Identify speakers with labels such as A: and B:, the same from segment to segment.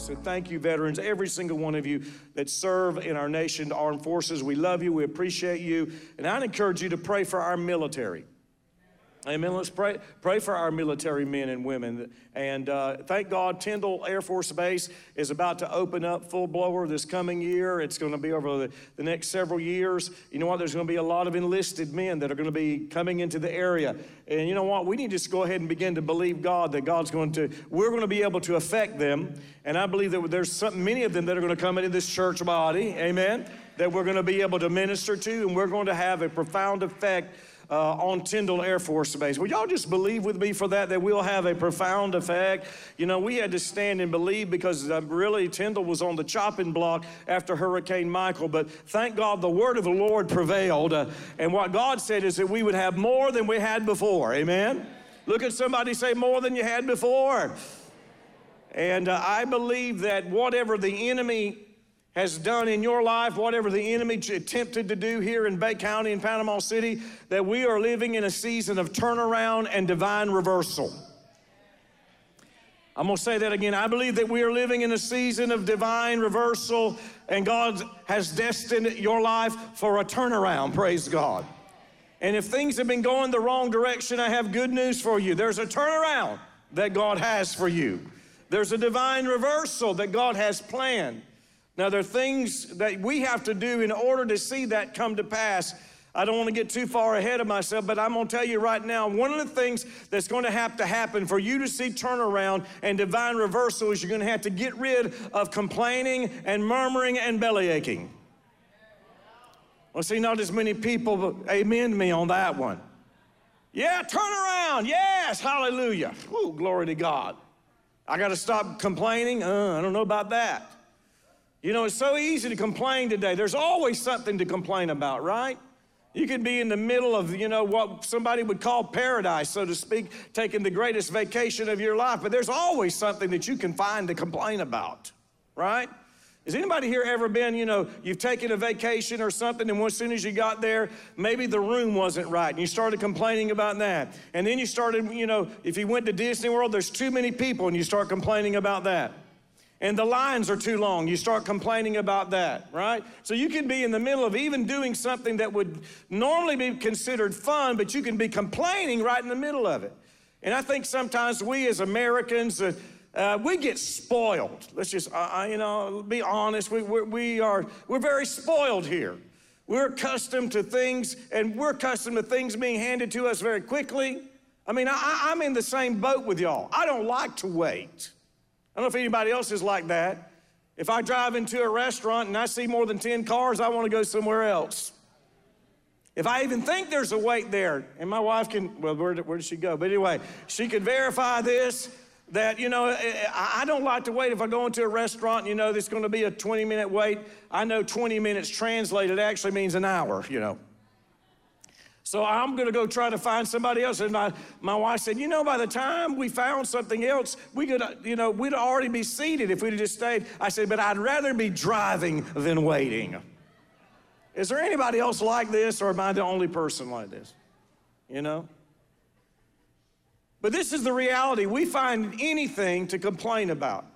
A: So thank you, veterans, every single one of you that serve in our nation, armed forces. We love you, we appreciate you, and I'd encourage you to pray for our military. Amen. Let's pray, pray for our military men and women. And uh, thank God, Tyndall Air Force Base is about to open up full blower this coming year. It's going to be over the, the next several years. You know what? There's going to be a lot of enlisted men that are going to be coming into the area. And you know what? We need to just go ahead and begin to believe God that God's going to, we're going to be able to affect them. And I believe that there's some, many of them that are going to come into this church body. Amen. That we're going to be able to minister to, and we're going to have a profound effect uh, on Tyndall Air Force Base. Will y'all just believe with me for that, that we'll have a profound effect? You know, we had to stand and believe because uh, really Tyndall was on the chopping block after Hurricane Michael. But thank God the word of the Lord prevailed. Uh, and what God said is that we would have more than we had before. Amen? Look at somebody say, more than you had before. And uh, I believe that whatever the enemy has done in your life, whatever the enemy attempted to do here in Bay County and Panama City, that we are living in a season of turnaround and divine reversal. I'm going to say that again. I believe that we are living in a season of divine reversal, and God has destined your life for a turnaround. Praise God. And if things have been going the wrong direction, I have good news for you. There's a turnaround that God has for you, there's a divine reversal that God has planned. Now, there are things that we have to do in order to see that come to pass. I don't want to get too far ahead of myself, but I'm going to tell you right now one of the things that's going to have to happen for you to see turnaround and divine reversal is you're going to have to get rid of complaining and murmuring and belly aching. Well, see, not as many people amen me on that one. Yeah, turn around. Yes, hallelujah. Ooh, glory to God. I got to stop complaining. Uh, I don't know about that. You know, it's so easy to complain today. There's always something to complain about, right? You could be in the middle of, you know, what somebody would call paradise, so to speak, taking the greatest vacation of your life, but there's always something that you can find to complain about, right? Has anybody here ever been, you know, you've taken a vacation or something, and as soon as you got there, maybe the room wasn't right, and you started complaining about that. And then you started, you know, if you went to Disney World, there's too many people, and you start complaining about that and the lines are too long. You start complaining about that, right? So you can be in the middle of even doing something that would normally be considered fun, but you can be complaining right in the middle of it. And I think sometimes we as Americans, uh, uh, we get spoiled. Let's just, uh, uh you know, be honest. We, we're, we are, we're very spoiled here. We're accustomed to things, and we're accustomed to things being handed to us very quickly. I mean, I, I'm in the same boat with y'all. I don't like to wait. I don't know if anybody else is like that. If I drive into a restaurant and I see more than 10 cars, I want to go somewhere else. If I even think there's a wait there, and my wife can, well, where, where did she go? But anyway, she could verify this that, you know, eh, eh, I don't like to wait. If I go into a restaurant, and you know, there's going to be a 20 minute wait. I know 20 minutes translated actually means an hour, you know. So I'm going to go try to find somebody else. And my, my wife said, You know, by the time we found something else, we could, you know, we'd already be seated if we'd just stayed. I said, But I'd rather be driving than waiting. Is there anybody else like this, or am I the only person like this? You know? But this is the reality. We find anything to complain about.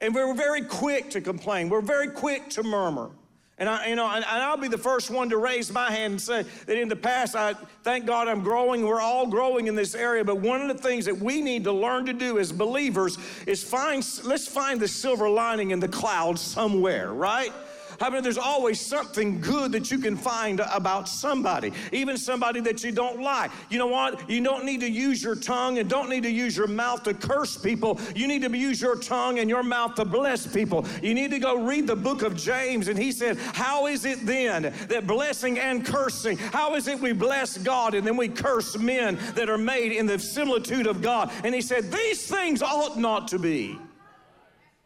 A: And we're very quick to complain, we're very quick to murmur. And I, you know, and, I'll be the first one to raise my hand and say that in the past, I thank God I'm growing. We're all growing in this area. But one of the things that we need to learn to do as believers is find, let's find the silver lining in the cloud somewhere, right? I mean, there's always something good that you can find about somebody, even somebody that you don't like. You know what? You don't need to use your tongue and don't need to use your mouth to curse people. You need to use your tongue and your mouth to bless people. You need to go read the book of James, and he said, How is it then that blessing and cursing, how is it we bless God and then we curse men that are made in the similitude of God? And he said, These things ought not to be.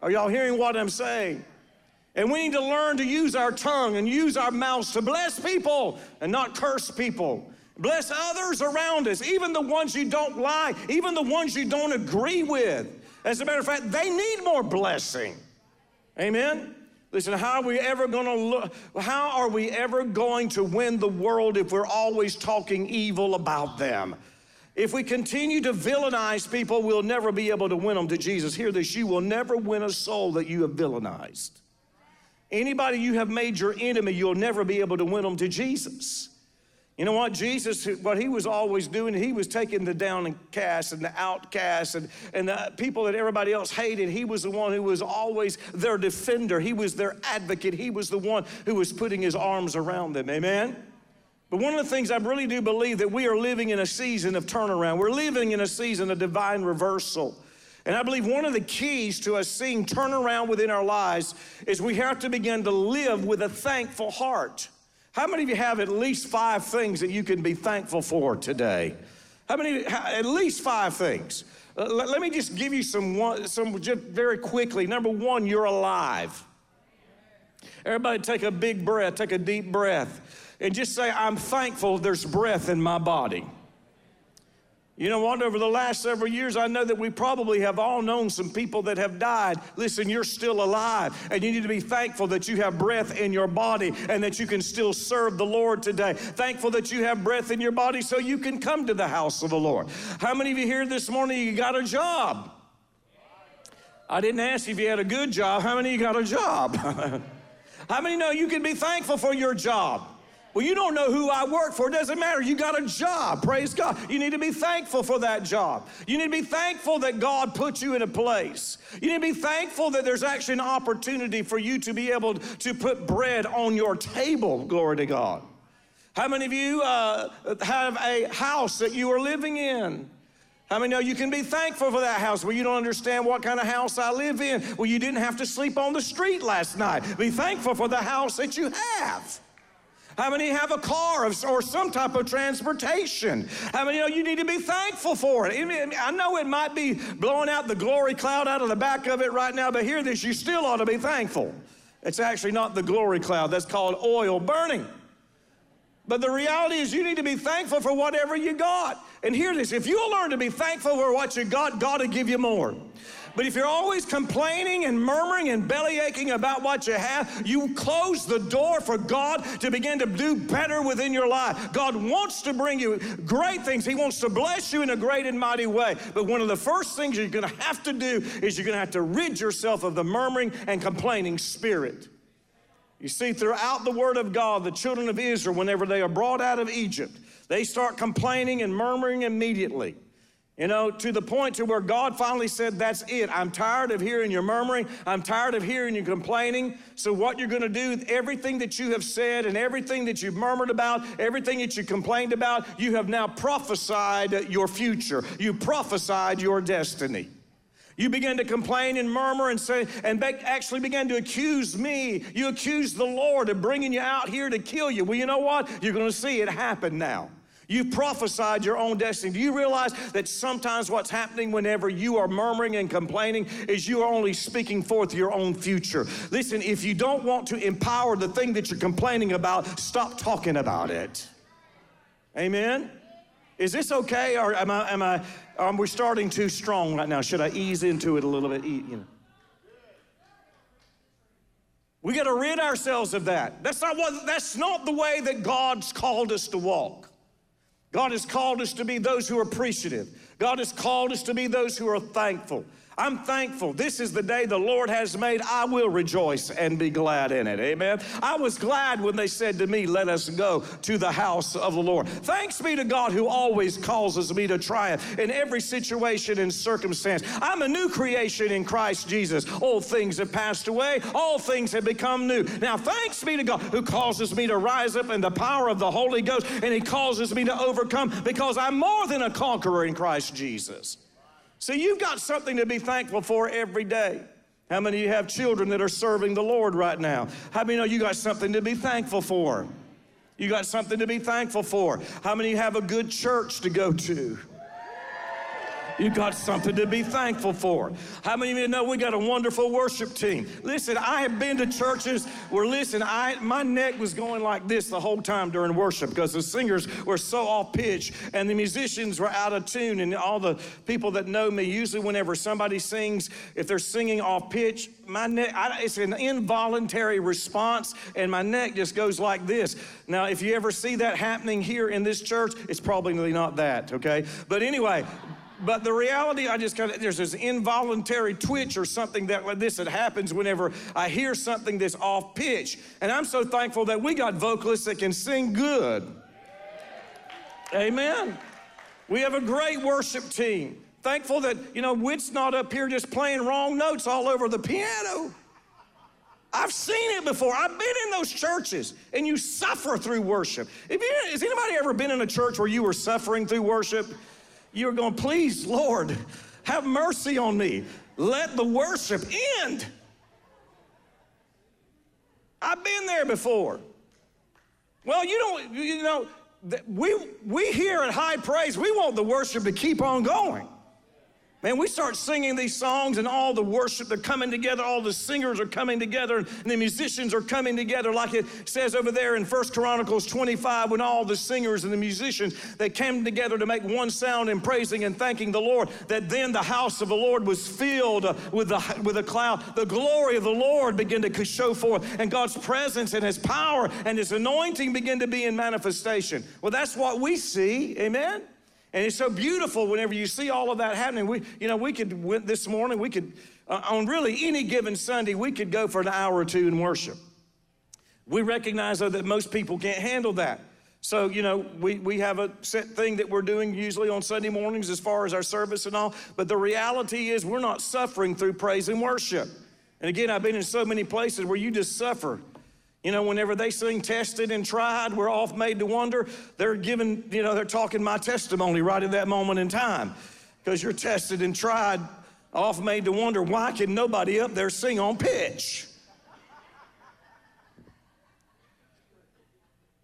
A: Are y'all hearing what I'm saying? And we need to learn to use our tongue and use our mouths to bless people and not curse people. Bless others around us, even the ones you don't like, even the ones you don't agree with. As a matter of fact, they need more blessing. Amen. Listen, how are we ever going to look? How are we ever going to win the world if we're always talking evil about them? If we continue to villainize people, we'll never be able to win them to Jesus. Hear this you will never win a soul that you have villainized. Anybody you have made your enemy, you'll never be able to win them to Jesus. You know what? Jesus, what he was always doing, he was taking the downcast and the outcast and, and the people that everybody else hated. He was the one who was always their defender. He was their advocate. He was the one who was putting his arms around them. Amen? But one of the things I really do believe that we are living in a season of turnaround. We're living in a season of divine reversal. And I believe one of the keys to us seeing turnaround within our lives is we have to begin to live with a thankful heart. How many of you have at least five things that you can be thankful for today? How many? At least five things. Let, let, me just give you some one, some just very quickly. Number one, you're alive. Everybody, take a big breath. Take a deep breath, and just say, "I'm thankful. There's breath in my body." You know what? Over the last several years, I know that we probably have all known some people that have died. Listen, you're still alive, and you need to be thankful that you have breath in your body and that you can still serve the Lord today. Thankful that you have breath in your body so you can come to the house of the Lord. How many of you here this morning, you got a job? I didn't ask if you had a good job. How many you got a job? How many know you can be thankful for your job? Well, you don't know who I work for. It doesn't matter. You got a job. Praise God. You need to be thankful for that job. You need to be thankful that God put you in a place. You need to be thankful that there's actually an opportunity for you to be able to put bread on your table. Glory to God. How many of you uh, have a house that you are living in? How many know you can be thankful for that house? Well, you don't understand what kind of house I live in. Well, you didn't have to sleep on the street last night. Be thankful for the house that you have. How many have a car or some type of transportation? How many know you need to be thankful for it? I know it might be blowing out the glory cloud out of the back of it right now, but hear this, you still ought to be thankful. It's actually not the glory cloud, that's called oil burning. But the reality is, you need to be thankful for whatever you got. And hear this if you'll learn to be thankful for what you got, God will give you more. But if you're always complaining and murmuring and belly aching about what you have, you close the door for God to begin to do better within your life. God wants to bring you great things. He wants to bless you in a great and mighty way. But one of the first things you're going to have to do is you're going to have to rid yourself of the murmuring and complaining spirit. You see, throughout the Word of God, the children of Israel, whenever they are brought out of Egypt, they start complaining and murmuring immediately. You know, to the point to where God finally said, That's it. I'm tired of hearing your murmuring. I'm tired of hearing you complaining. So, what you're going to do, everything that you have said and everything that you've murmured about, everything that you complained about, you have now prophesied your future. You prophesied your destiny. You began to complain and murmur and say, and actually began to accuse me. You accused the Lord of bringing you out here to kill you. Well, you know what? You're going to see it happen now. You've prophesied your own destiny. Do you realize that sometimes what's happening whenever you are murmuring and complaining is you are only speaking forth your own future? Listen, if you don't want to empower the thing that you're complaining about, stop talking about it. Amen? Is this okay, or am I, am I, um, are we starting too strong right now? Should I ease into it a little bit? You know. We got to rid ourselves of that. That's not what. That's not the way that God's called us to walk. God has called us to be those who are appreciative. God has called us to be those who are thankful. I'm thankful. This is the day the Lord has made. I will rejoice and be glad in it. Amen. I was glad when they said to me, Let us go to the house of the Lord. Thanks be to God who always causes me to triumph in every situation and circumstance. I'm a new creation in Christ Jesus. Old things have passed away, all things have become new. Now, thanks be to God who causes me to rise up in the power of the Holy Ghost and He causes me to overcome because I'm more than a conqueror in Christ Jesus. So you've got something to be thankful for every day. How many of you have children that are serving the Lord right now? How many know you got something to be thankful for? You got something to be thankful for. How many have a good church to go to? You got something to be thankful for. How many of you know we got a wonderful worship team? Listen, I have been to churches where, listen, I my neck was going like this the whole time during worship because the singers were so off pitch and the musicians were out of tune. And all the people that know me, usually whenever somebody sings, if they're singing off pitch, my neck, I, it's an involuntary response, and my neck just goes like this. Now, if you ever see that happening here in this church, it's probably not that, okay? But anyway, but the reality, I just kind of, there's this involuntary twitch or something that like this that happens whenever I hear something that's off pitch. And I'm so thankful that we got vocalists that can sing good. Amen. We have a great worship team. Thankful that, you know, Whit's not up here just playing wrong notes all over the piano. I've seen it before. I've been in those churches, and you suffer through worship. You, has anybody ever been in a church where you were suffering through worship? You were going, please, Lord, have mercy on me. Let the worship end. I've been there before. Well, you don't, you know, we, we here at High Praise, we want the worship to keep on going. Man, we start singing these songs and all the worship, they're coming together, all the singers are coming together, and the musicians are coming together, like it says over there in First Chronicles 25, when all the singers and the musicians, they came together to make one sound in praising and thanking the Lord, that then the house of the Lord was filled with, the, with a cloud. The glory of the Lord began to show forth, and God's presence and His power and His anointing began to be in manifestation. Well, that's what we see, amen? And it's so beautiful whenever you see all of that happening. We, you know, we could, this morning, we could, uh, on really any given Sunday, we could go for an hour or two in worship. We recognize, though, that most people can't handle that. So, you know, we, we have a set thing that we're doing usually on Sunday mornings as far as our service and all. But the reality is, we're not suffering through praise and worship. And again, I've been in so many places where you just suffer you know, whenever they sing tested and tried, we're off made to wonder, they're giving, you know, they're talking my testimony right at that moment in time. Because you're tested and tried, off made to wonder, why can nobody up there sing on pitch?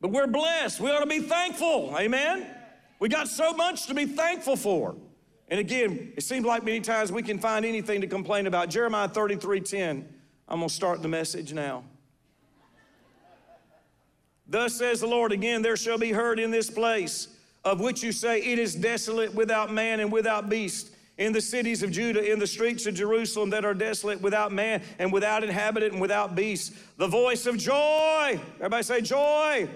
A: But we're blessed. We ought to be thankful. Amen? We got so much to be thankful for. And again, it seems like many times we can find anything to complain about. Jeremiah 33 10. I'm going to start the message now. Thus says the Lord again, there shall be heard in this place, of which you say, It is desolate without man and without beast. In the cities of Judah, in the streets of Jerusalem that are desolate without man and without inhabitant and without beast. The voice of joy. Everybody say joy.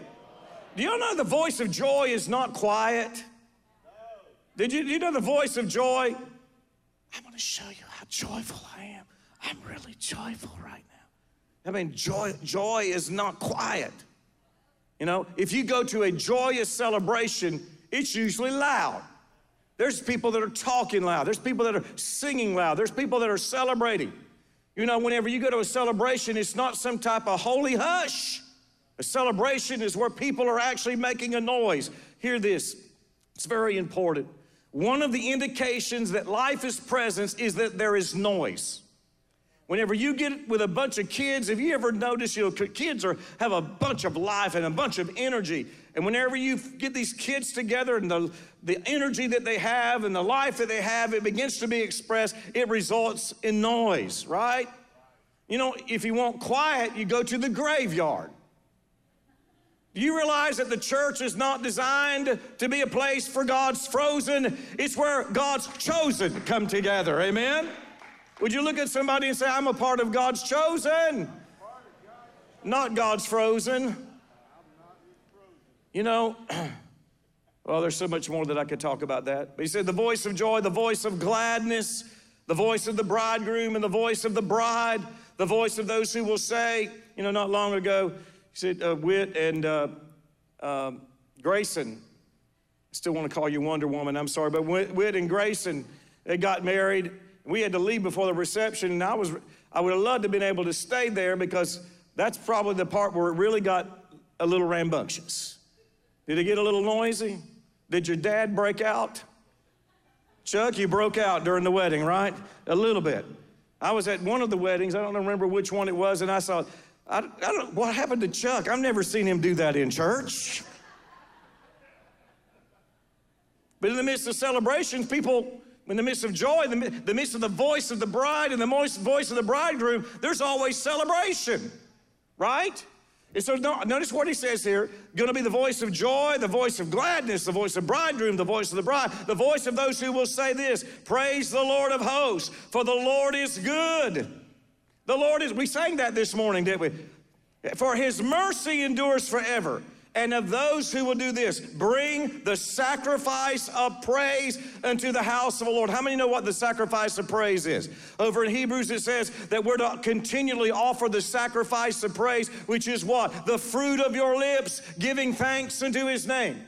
A: Do you know the voice of joy is not quiet? Did you, you know the voice of joy? I'm going to show you how joyful I am. I'm really joyful right now. I mean, joy, joy is not quiet. You know, if you go to a joyous celebration, it's usually loud. There's people that are talking loud. There's people that are singing loud. There's people that are celebrating. You know, whenever you go to a celebration, it's not some type of holy hush. A celebration is where people are actually making a noise. Hear this, it's very important. One of the indications that life is presence is that there is noise. Whenever you get with a bunch of kids, have you ever noticed, you know, kids are, have a bunch of life and a bunch of energy. And whenever you get these kids together and the, the energy that they have and the life that they have, it begins to be expressed, it results in noise, right? You know, if you want quiet, you go to the graveyard. Do you realize that the church is not designed to be a place for God's frozen? It's where God's chosen come together. Amen? Would you look at somebody and say, I'm a part of God's chosen, not God's frozen? You know, well, there's so much more that I could talk about that. But he said, the voice of joy, the voice of gladness, the voice of the bridegroom, and the voice of the bride, the voice of those who will say, you know, not long ago, he said, uh, Whit and uh, uh, Grayson, I still want to call you Wonder Woman, I'm sorry, but Whit and Grayson, they got married we had to leave before the reception, and I was I would have loved to have been able to stay there because that's probably the part where it really got a little rambunctious. Did it get a little noisy? Did your dad break out? Chuck, you broke out during the wedding, right? A little bit. I was at one of the weddings, I don't remember which one it was, and I saw, I, I don't what happened to Chuck? I've never seen him do that in church. But in the midst of celebrations, people In the midst of joy, in the midst of the voice of the bride and the voice of the bridegroom, there's always celebration, right? And so notice what he says here going to be the voice of joy, the voice of gladness, the voice of bridegroom, the voice of the bride, the voice of those who will say this Praise the Lord of hosts, for the Lord is good. The Lord is, we sang that this morning, didn't we? For his mercy endures forever and of those who will do this, bring the sacrifice of praise unto the house of the Lord. How many know what the sacrifice of praise is? Over in Hebrews, it says that we're to continually offer the sacrifice of praise, which is what? The fruit of your lips, giving thanks unto his name.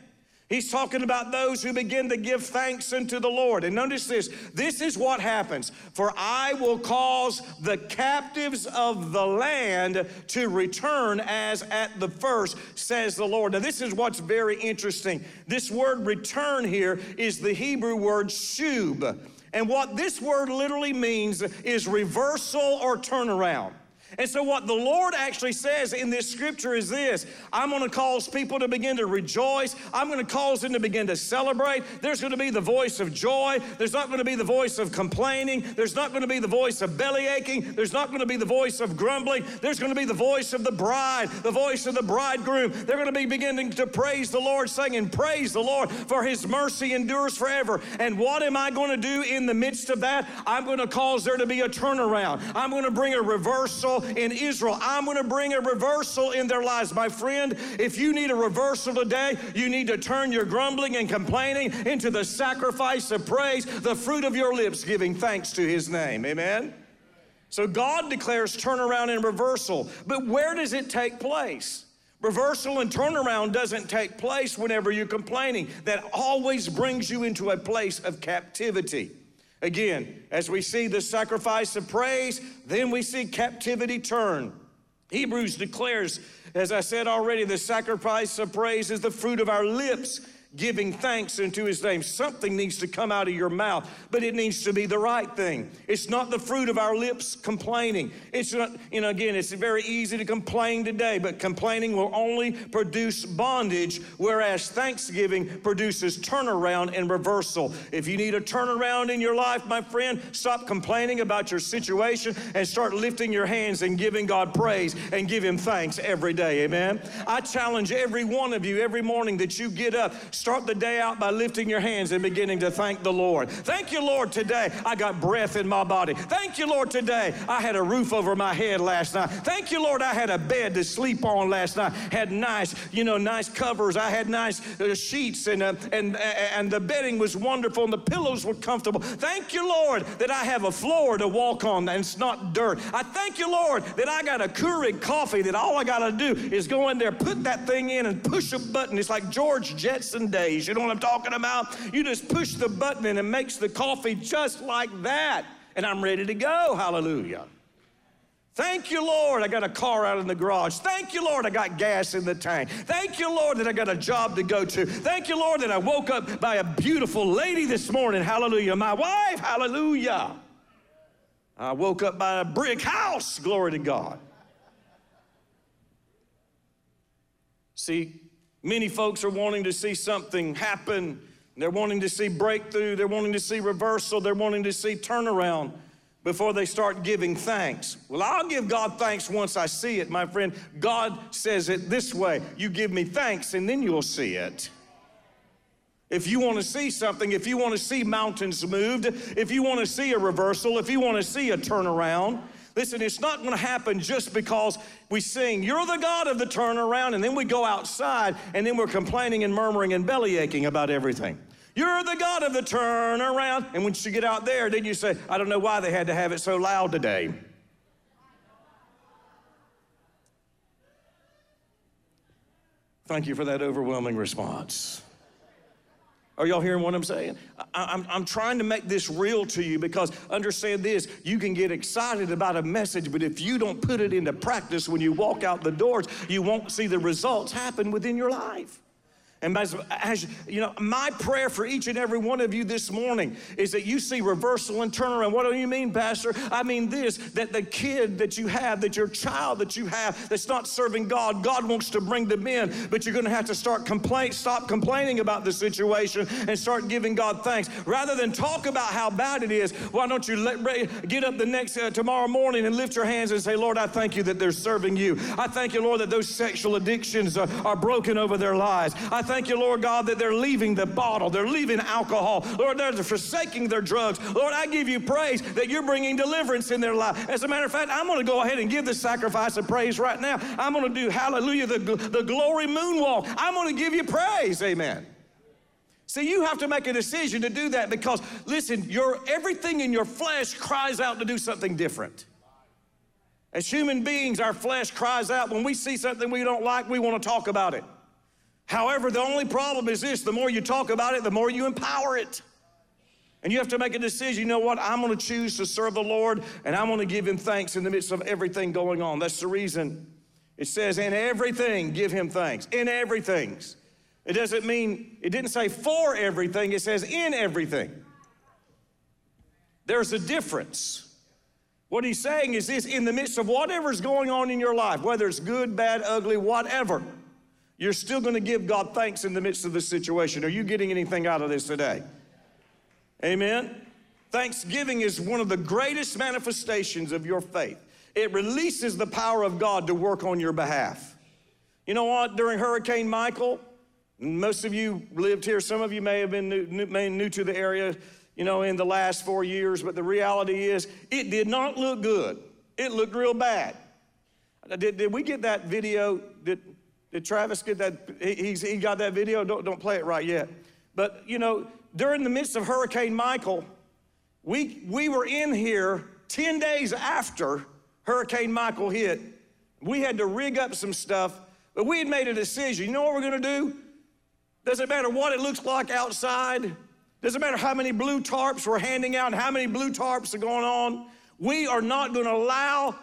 A: He's talking about those who begin to give thanks unto the Lord. And notice this this is what happens. For I will cause the captives of the land to return as at the first, says the Lord. Now, this is what's very interesting. This word return here is the Hebrew word shub. And what this word literally means is reversal or turnaround. And so, what the Lord actually says in this scripture is this I'm going to cause people to begin to rejoice. I'm going to cause them to begin to celebrate. There's going to be the voice of joy. There's not going to be the voice of complaining. There's not going to be the voice of belly aching. There's not going to be the voice of grumbling. There's going to be the voice of the bride, the voice of the bridegroom. They're going to be beginning to praise the Lord, singing, Praise the Lord, for his mercy endures forever. And what am I going to do in the midst of that? I'm going to cause there to be a turnaround. I'm going to bring a reversal in Israel. I'm going to bring a reversal in their lives. My friend, if you need a reversal today, you need to turn your grumbling and complaining into the sacrifice of praise, the fruit of your lips, giving thanks to his name. Amen? So God declares turnaround and reversal. But where does it take place? Reversal and turnaround doesn't take place whenever you're complaining. That always brings you into a place of captivity. Again, as we see the sacrifice of praise, then we see captivity turn. Hebrews declares, as I said already, the sacrifice of praise is the fruit of our lips giving thanks unto his name. Something needs to come out of your mouth, but it needs to be the right thing. It's not the fruit of our lips complaining. It's not, you know, again, it's very easy to complain today, but complaining will only produce bondage, whereas thanksgiving produces turnaround and reversal. If you need a turnaround in your life, my friend, stop complaining about your situation and start lifting your hands and giving God praise and give him thanks every day. Amen. I challenge every one of you every morning that you get up, Start the day out by lifting your hands and beginning to thank the Lord. Thank you, Lord, today I got breath in my body. Thank you, Lord, today I had a roof over my head last night. Thank you, Lord, I had a bed to sleep on last night. Had nice, you know, nice covers. I had nice uh, sheets and, uh, and, uh, and the bedding was wonderful and the pillows were comfortable. Thank you, Lord, that I have a floor to walk on and it's not dirt. I thank you, Lord, that I got a Keurig coffee that all I got to do is go in there, put that thing in and push a button. It's like George Jetson days. You know what I'm talking about? You just push the button and it makes the coffee just like that. And I'm ready to go. Hallelujah. Thank you, Lord, I got a car out in the garage. Thank you, Lord, I got gas in the tank. Thank you, Lord, that I got a job to go to. Thank you, Lord, that I woke up by a beautiful lady this morning. Hallelujah. My wife, hallelujah. I woke up by a brick house. Glory to God. See, Many folks are wanting to see something happen. They're wanting to see breakthrough. They're wanting to see reversal. They're wanting to see turnaround before they start giving thanks. Well, I'll give God thanks once I see it, my friend. God says it this way you give me thanks, and then you'll see it. If you want to see something, if you want to see mountains moved, if you want to see a reversal, if you want to see a turnaround, Listen, it's not going to happen just because we sing, You're the God of the turnaround, and then we go outside and then we're complaining and murmuring and belly aching about everything. You're the God of the turnaround. And once you get out there, then you say, I don't know why they had to have it so loud today. Thank you for that overwhelming response. Are y'all hearing what I'm saying? I, am I'm, I'm trying to make this real to you because understand this you can get excited about a message, but if you don't put it into practice when you walk out the doors, you won't see the results happen within your life. And as, as, you know, my prayer for each and every one of you this morning is that you see reversal and turnaround. What do you mean, Pastor? I mean this that the kid that you have, that your child that you have that's not serving God, God wants to bring them in, but you're going to have to start complain, stop complaining about the situation and start giving God thanks. Rather than talk about how bad it is, why don't you let, get up the next uh, tomorrow morning and lift your hands and say, Lord, I thank you that they're serving you. I thank you, Lord, that those sexual addictions are, are broken over their lives. I thank you, Lord God, that they're leaving the bottle, they're leaving alcohol. Lord, they're forsaking their drugs. Lord, I give you praise that you're bringing deliverance in their life. As a matter of fact, I'm going to go ahead and give the sacrifice of praise right now. I'm going to do hallelujah, the, the glory moonwalk. I'm going to give you praise. Amen. See, you have to make a decision to do that because, listen, your everything in your flesh cries out to do something different. As human beings, our flesh cries out when we see something we don't like, we want to talk about it. However, the only problem is this the more you talk about it, the more you empower it. And you have to make a decision. You know what? I'm going to choose to serve the Lord and I'm going to give him thanks in the midst of everything going on. That's the reason it says, in everything, give him thanks. In everything. It doesn't mean, it didn't say for everything, it says in everything. There's a difference. What he's saying is this in the midst of whatever's going on in your life, whether it's good, bad, ugly, whatever, you're still going to give God thanks in the midst of this situation. Are you getting anything out of this today? Amen. Thanksgiving is one of the greatest manifestations of your faith. It releases the power of God to work on your behalf. You know what? During Hurricane Michael, most of you lived here. Some of you may have been new, new, new to the area, you know, in the last four years. But the reality is, it did not look good. It looked real bad. Did, did we get that video? Did, did Travis get that? He, he got that video? Don't, don't play it right yet. But, you know, during the midst of Hurricane Michael, we, we were in here 10 days after Hurricane Michael hit. We had to rig up some stuff, but we had made a decision. You know what we're going to do? Doesn't matter what it looks like outside. Doesn't matter how many blue tarps we're handing out and how many blue tarps are going on. We are not going to allow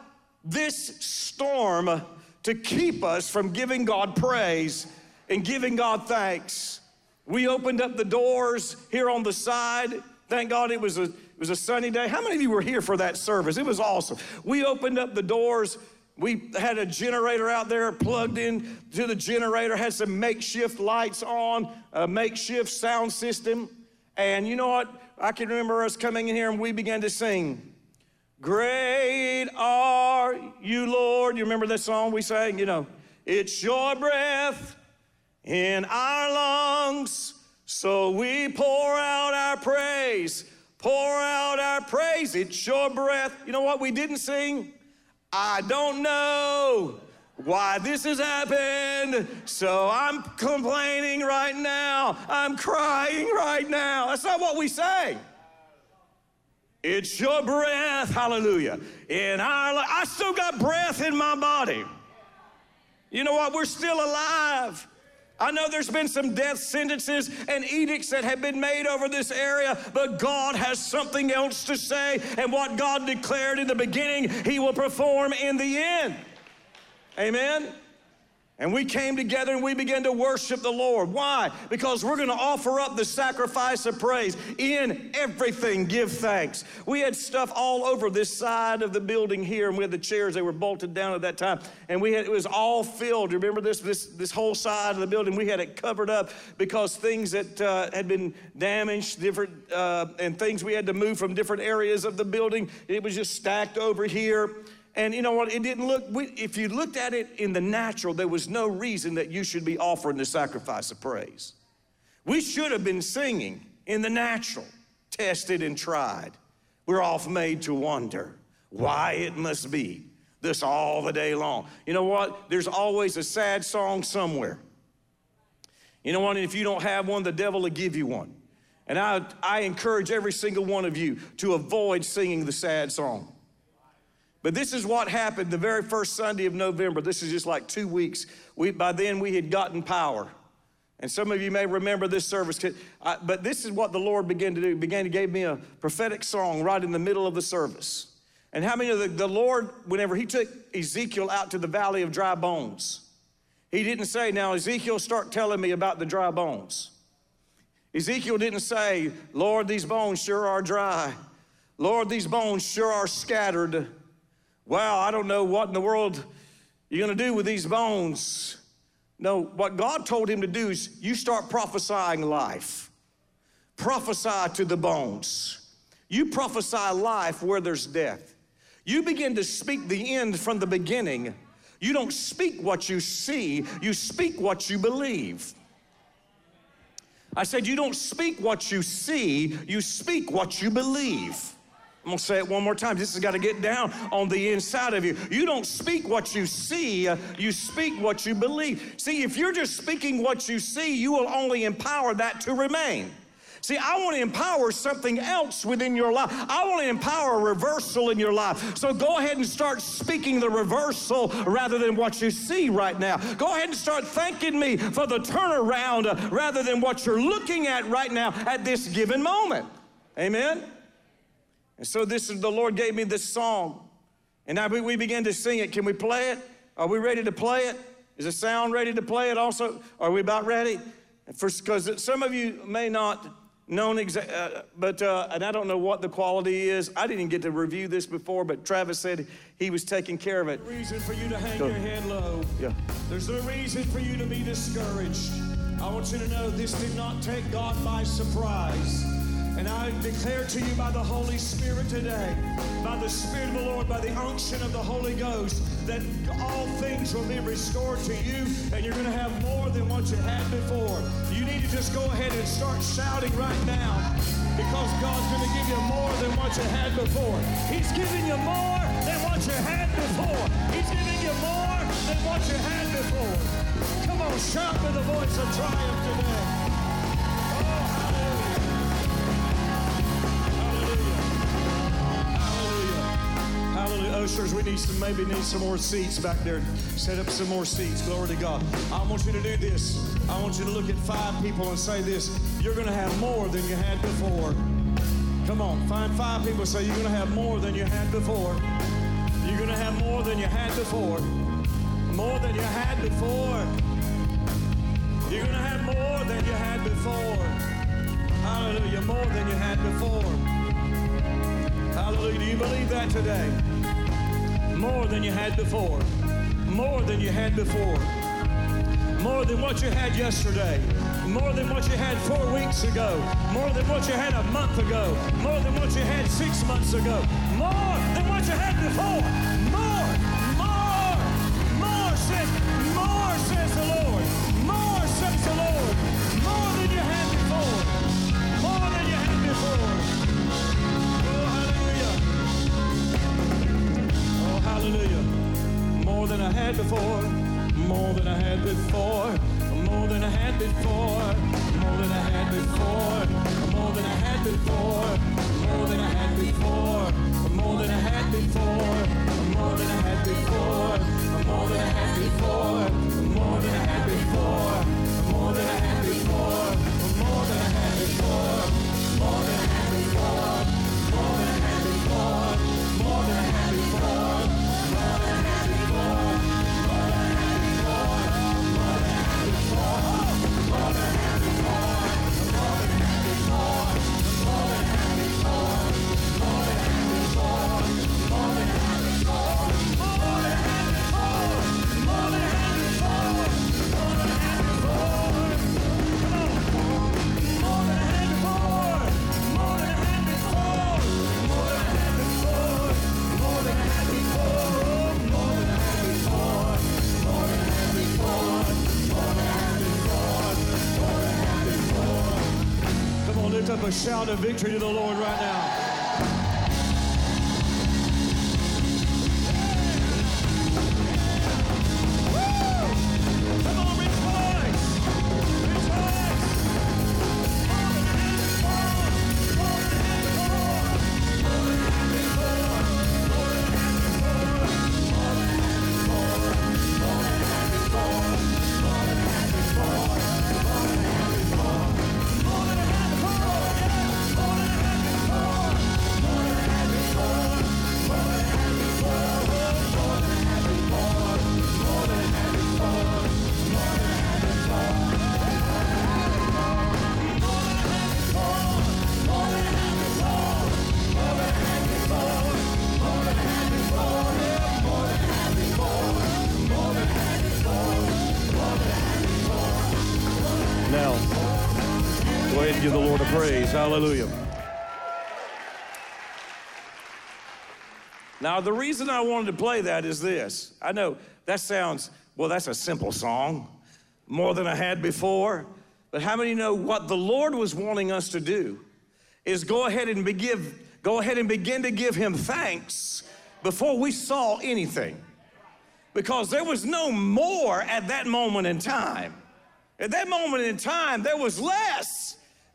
A: this storm to keep us from giving God praise and giving God thanks. We opened up the doors here on the side. Thank God it was a it was a sunny day. How many of you were here for that service? It was awesome. We opened up the doors. We had a generator out there plugged in to the generator, had some makeshift lights on, a makeshift sound system. And you know what? I can remember us coming in here and we began to sing. Great are you, Lord. You remember that song we sang? You know, it's your breath in our lungs, so we pour out our praise, pour out our praise. It's your breath. You know what we didn't sing? I don't know why this has happened, so I'm complaining right now. I'm crying right now. That's not what we say. It's your breath, hallelujah. In our life, I still got breath in my body. You know what? We're still alive. I know there's been some death sentences and edicts that have been made over this area, but God has something else to say. And what God declared in the beginning, He will perform in the end. Amen. And we came together and we began to worship the Lord. Why? Because we're going to offer up the sacrifice of praise. In everything, give thanks. We had stuff all over this side of the building here, and we had the chairs, they were bolted down at that time. And we had it was all filled. You remember this, this, this whole side of the building? We had it covered up because things that uh, had been damaged, different, uh, and things we had to move from different areas of the building. It was just stacked over here. And you know what? It didn't look, we, if you looked at it in the natural, there was no reason that you should be offering the sacrifice of praise. We should have been singing in the natural, tested and tried. We're off made to wonder why it must be this all the day long. You know what? There's always a sad song somewhere. You know what? If you don't have one, the devil will give you one. And I, I encourage every single one of you to avoid singing the sad song. But this is what happened the very first Sunday of November. This is just like two weeks. We, by then, we had gotten power. And some of you may remember this service. I, but this is what the Lord began to do. He began to give me a prophetic song right in the middle of the service. And how many of the, the Lord, whenever He took Ezekiel out to the valley of dry bones, He didn't say, Now, Ezekiel, start telling me about the dry bones. Ezekiel didn't say, Lord, these bones sure are dry. Lord, these bones sure are scattered. Wow, I don't know what in the world you're going to do with these bones. No, what God told him to do is you start prophesying life. Prophesy to the bones. You prophesy life where there's death. You begin to speak the end from the beginning. You don't speak what you see, you speak what you believe. I said, You don't speak what you see, you speak what you believe. I'm gonna say it one more time. This has got to get down on the inside of you. You don't speak what you see, you speak what you believe. See, if you're just speaking what you see, you will only empower that to remain. See, I want to empower something else within your life. I want to empower a reversal in your life. So go ahead and start speaking the reversal rather than what you see right now. Go ahead and start thanking me for the turnaround rather than what you're looking at right now at this given moment. Amen. And so this is the Lord gave me this song. And now we begin to sing it. Can we play it? Are we ready to play it? Is the sound ready to play it also? Are we about ready? Because some of you may not known exactly, uh, but, uh, and I don't know what the quality is. I didn't get to review this before, but Travis said he was taking care of it.
B: Reason for you to hang Go. your head low.
A: Yeah.
B: There's no reason for you to be discouraged. I want you to know this did not take God by surprise. And I declare to you by the Holy Spirit today, by the Spirit of the Lord, by the unction of the Holy Ghost, that all things will be restored to you and you're going to have more than what you had before. You need to just go ahead and start shouting right now because God's going to give you more than what you had before. He's giving you more than what you had before. He's giving you more than what you had before. Come on, shout with a voice of triumph today.
A: Ushers, we need some, maybe need some more seats back there. Set up some more seats. Glory to God. I want you to do this. I want you to look at five people and say this. You're going to have more than you had before. Come on, find five people say you're going to have more than you had before. You're going to have more than you had before. More than you had before. You're going to have more than you had before. Hallelujah. More than you had before. Hallelujah. Do you believe that today? More than you had before. More than you had before. More than what you had yesterday. More than what you had four weeks ago. More than what you had a month ago. More than what you had six months ago. More than what you had before. More than I had before. More than I had before. More than I had before. More than I had before. More than I had before. More than I had before. More than I had before. More than I had before. More than I had before. More than I had before. Shout of victory to the Lord right now. now. Hallelujah. Now, the reason I wanted to play that is this. I know that sounds, well, that's a simple song, more than I had before. But how many know what the Lord was wanting us to do is go ahead and begin, go ahead and begin to give him thanks before we saw anything. Because there was no more at that moment in time. At that moment in time, there was less.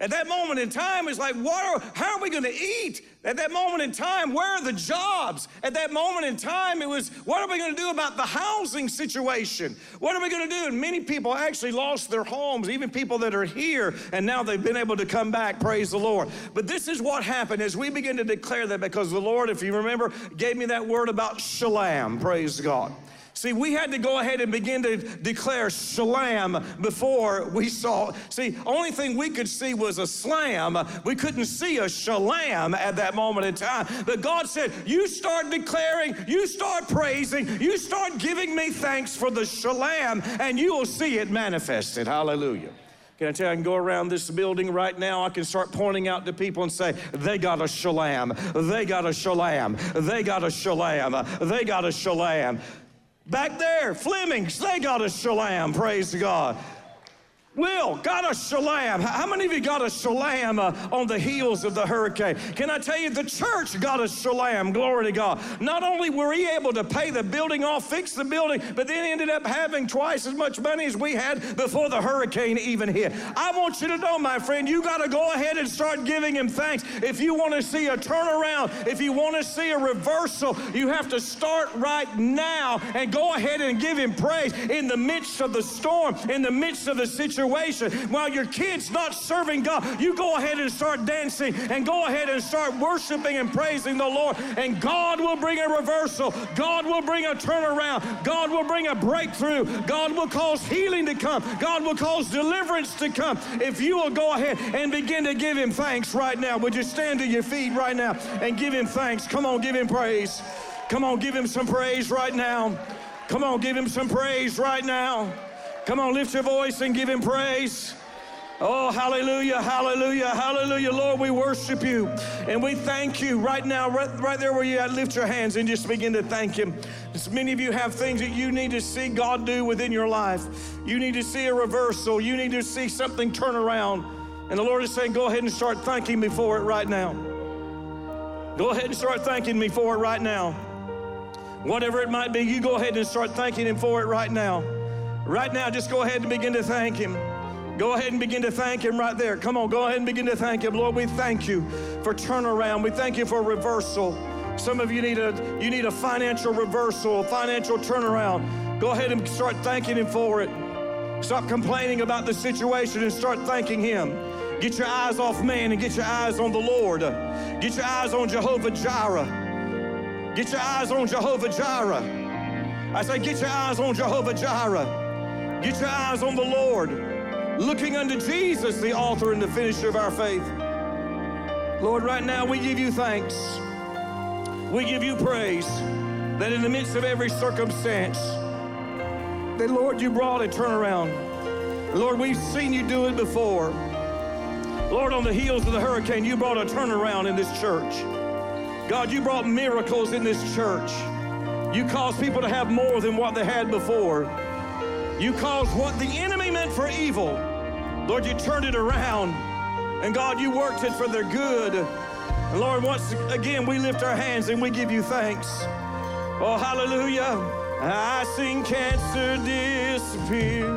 A: At that moment in time, it's like, what are, how are we going to eat? At that moment in time, where are the jobs? At that moment in time, it was, what are we going to do about the housing situation? What are we going to do? And many people actually lost their homes, even people that are here, and now they've been able to come back, praise the Lord. But this is what happened as we begin to declare that because the Lord, if you remember, gave me that word about shalom, praise God. See, we had to go ahead and begin to declare shalom before we saw. See, only thing we could see was a slam. We couldn't see a shalom at that moment in time. But God said, You start declaring, you start praising, you start giving me thanks for the shalom, and you will see it manifested. Hallelujah. Can I tell you, I can go around this building right now. I can start pointing out to people and say, they got a shalom, they got a shalom, they got a shalom, they got a shalom. Back there, Flemings, they got a shalom, praise God. Will, got a shalom. How many of you got a shalom uh, on the heels of the hurricane? Can I tell you, the church got a shalom, glory to God. Not only were we able to pay the building off, fix the building, but then ended up having twice as much money as we had before the hurricane even hit. I want you to know, my friend, you got to go ahead and start giving him thanks. If you want to see a turnaround, if you want to see a reversal, you have to start right now and go ahead and give him praise in the midst of the storm, in the midst of the situation situation. While your kid's not serving God, you go ahead and start dancing and go ahead and start worshiping and praising the Lord. And God will bring a reversal. God will bring a turnaround. God will bring a breakthrough. God will cause healing to come. God will cause deliverance to come. If you will go ahead and begin to give Him thanks right now, would you stand to your feet right now and give Him thanks? Come on, give Him praise. Come on, give Him some praise right now. Come on, give Him some praise right now. Come on, lift your voice and give him praise. Oh, hallelujah, hallelujah, hallelujah. Lord, we worship you and we thank you right now, right, right there where you at. Lift your hands and just begin to thank Him. As many of you have things that you need to see God do within your life. You need to see a reversal, you need to see something turn around. And the Lord is saying, go ahead and start thanking me for it right now. Go ahead and start thanking me for it right now. Whatever it might be, you go ahead and start thanking Him for it right now. Right now, just go ahead and begin to thank Him. Go ahead and begin to thank Him right there. Come on, go ahead and begin to thank Him. Lord, we thank you for turnaround. We thank you for reversal. Some of you need a you need a financial reversal, a financial turnaround. Go ahead and start thanking Him for it. Stop complaining about the situation and start thanking Him. Get your eyes off man and get your eyes on the Lord. Get your eyes on Jehovah Jireh. Get your eyes on Jehovah Jireh. I say, get your eyes on Jehovah Jireh. Get your eyes on the Lord, looking unto Jesus, the author and the finisher of our faith. Lord, right now we give you thanks. We give you praise that in the midst of every circumstance, that Lord, you brought a turnaround. Lord, we've seen you do it before. Lord, on the heels of the hurricane, you brought a turnaround in this church. God, you brought miracles in this church. You caused people to have more than what they had before. You caused what the enemy meant for evil. Lord, you turned it around. And God, you worked it for their good. And Lord, once again, we lift our hands and we give you thanks. Oh, hallelujah. I seen cancer disappear.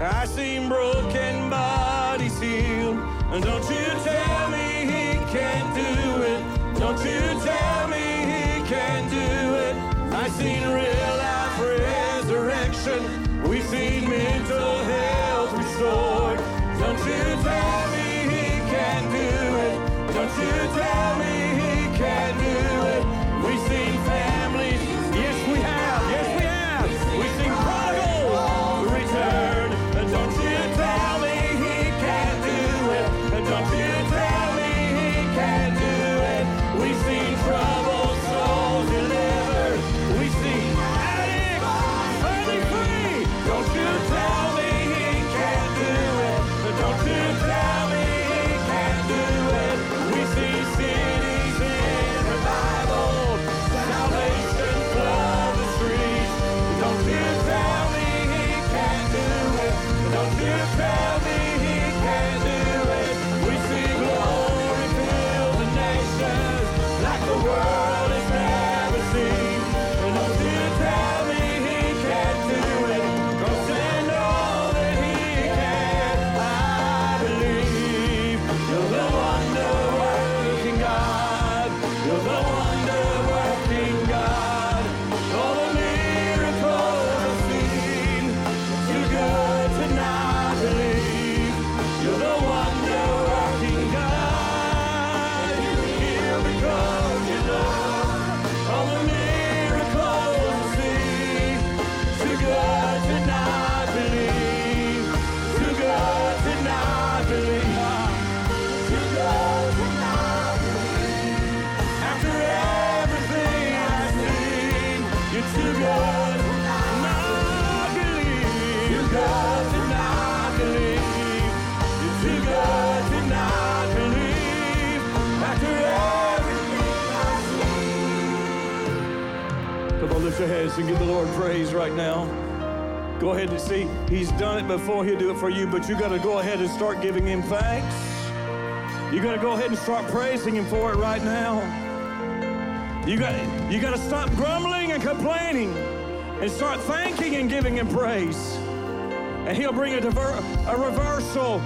A: I seen broken bodies healed. And don't you tell me he can't do it. Don't you tell me he can't do it. I seen real health restored. Don't you tell me he can't do it. Don't you tell me and give the Lord praise right now. Go ahead and see, He's done it before, He'll do it for you, but you got to go ahead and start giving Him thanks. You got to go ahead and start praising Him for it right now. You got, you got to stop grumbling and complaining and start thanking and giving Him praise. And He'll bring a, diver, a reversal,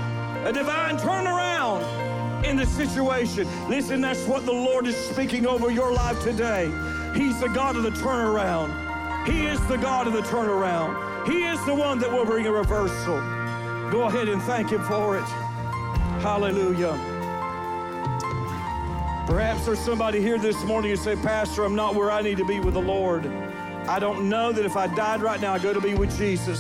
A: a divine turnaround in the situation. Listen, that's what the Lord is speaking over your life today. He's the God of the turnaround. The God of the turnaround. He is the one that will bring a reversal. Go ahead and thank Him for it. Hallelujah. Perhaps there's somebody here this morning who say, Pastor, I'm not where I need to be with the Lord. I don't know that if I died right now, I'd go to be with Jesus.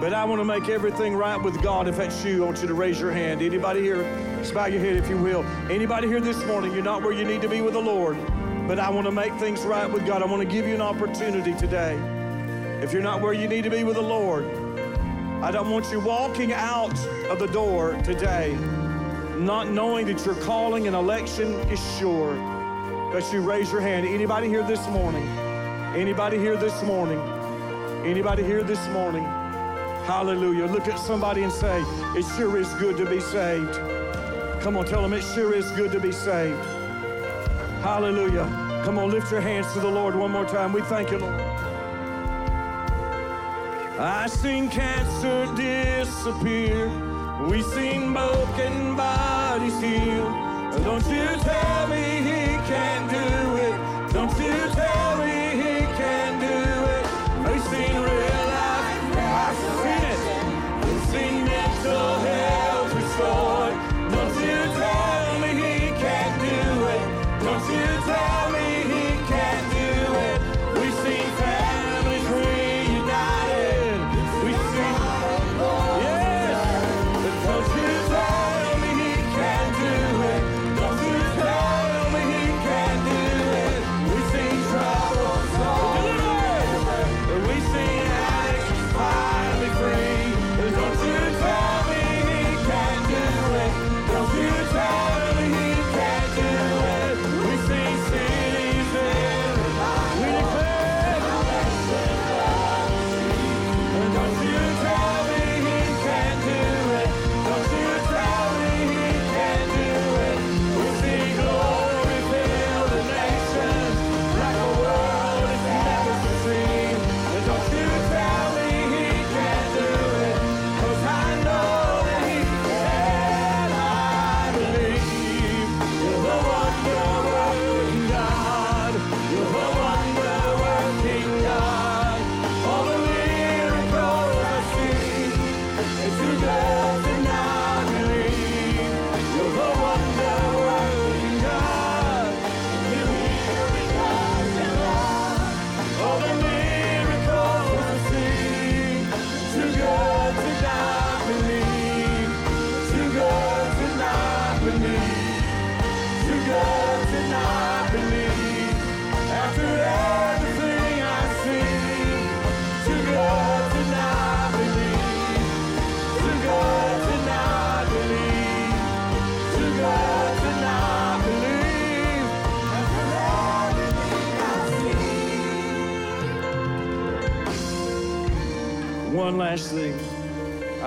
A: But I want to make everything right with God. If that's you, I want you to raise your hand. Anybody here? Just bow your head if you will. Anybody here this morning, you're not where you need to be with the Lord but I want to make things right with God. I want to give you an opportunity today. If you're not where you need to be with the Lord, I don't want you walking out of the door today not knowing that your calling and election is sure. But you raise your hand. Anybody here this morning? Anybody here this morning? Anybody here this morning? Hallelujah. Look at somebody and say, It sure is good to be saved. Come on, tell them it sure is good to be saved. Hallelujah. Come on, lift your hands to the Lord one more time. We thank you, Lord. I seen cancer disappear. We seen broken bodies healed. Don't you tell me he can't do it. Don't you tell me he can't do it. We seen real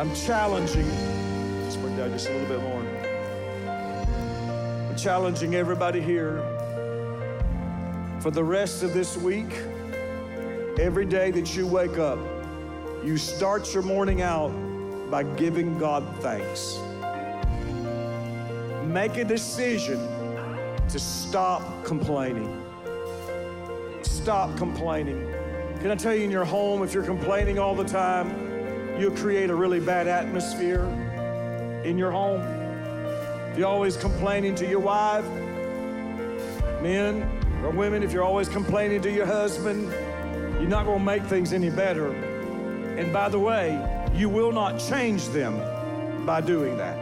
A: I'm challenging. Let's bring down just a little bit more. I'm challenging everybody here for the rest of this week. Every day that you wake up, you start your morning out by giving God thanks. Make a decision to stop complaining. Stop complaining. Can I tell you, in your home, if you're complaining all the time, you'll create a really bad atmosphere in your home. If you're always complaining to your wife, men or women, if you're always complaining to your husband, you're not going to make things any better. And by the way, you will not change them by doing that.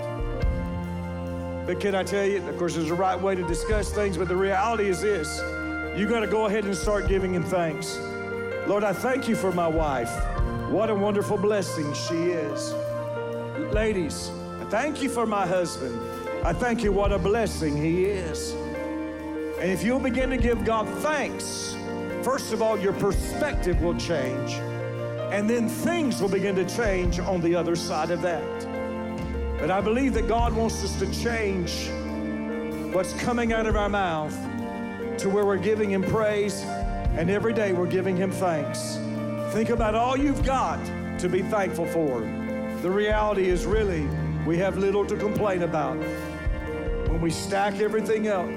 A: But can I tell you, of course, there's a right way to discuss things, but the reality is this you got to go ahead and start giving Him thanks. Lord, I thank you for my wife. What a wonderful blessing she is. Ladies, I thank you for my husband. I thank you what a blessing he is. And if you'll begin to give God thanks first of all, your perspective will change, and then things will begin to change on the other side of that. But I believe that God wants us to change what's coming out of our mouth to where we're giving Him praise, and every day we're giving Him thanks. Think about all you've got to be thankful for. The reality is really we have little to complain about. When we stack everything up,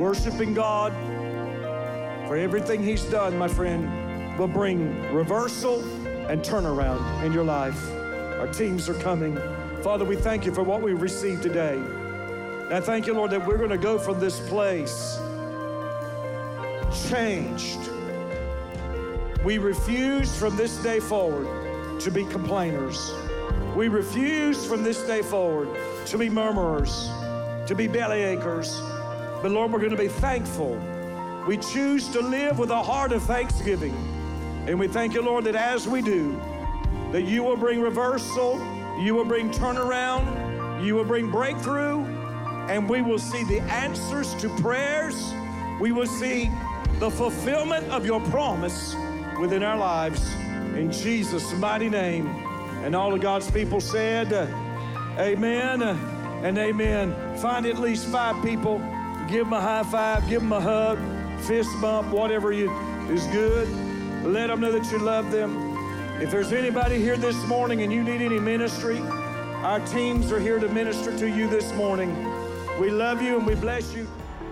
A: worshiping God for everything He's done, my friend, will bring reversal and turnaround in your life. Our teams are coming. Father, we thank you for what we've received today. And I thank you, Lord, that we're going to go from this place changed. We refuse from this day forward to be complainers. We refuse from this day forward to be murmurers, to be bellyachers. But Lord, we're going to be thankful. We choose to live with a heart of thanksgiving. And we thank you, Lord, that as we do, that you will bring reversal, you will bring turnaround, you will bring breakthrough, and we will see the answers to prayers. We will see the fulfillment of your promise within our lives. In Jesus' mighty name. And all of God's people said, Amen and amen. Find at least five people, give them a high five, give them a hug, fist bump, whatever you, is good. Let them know that you love them. If there's anybody here this morning and you need any ministry, our teams are here to minister to you this morning. We love you and we bless you.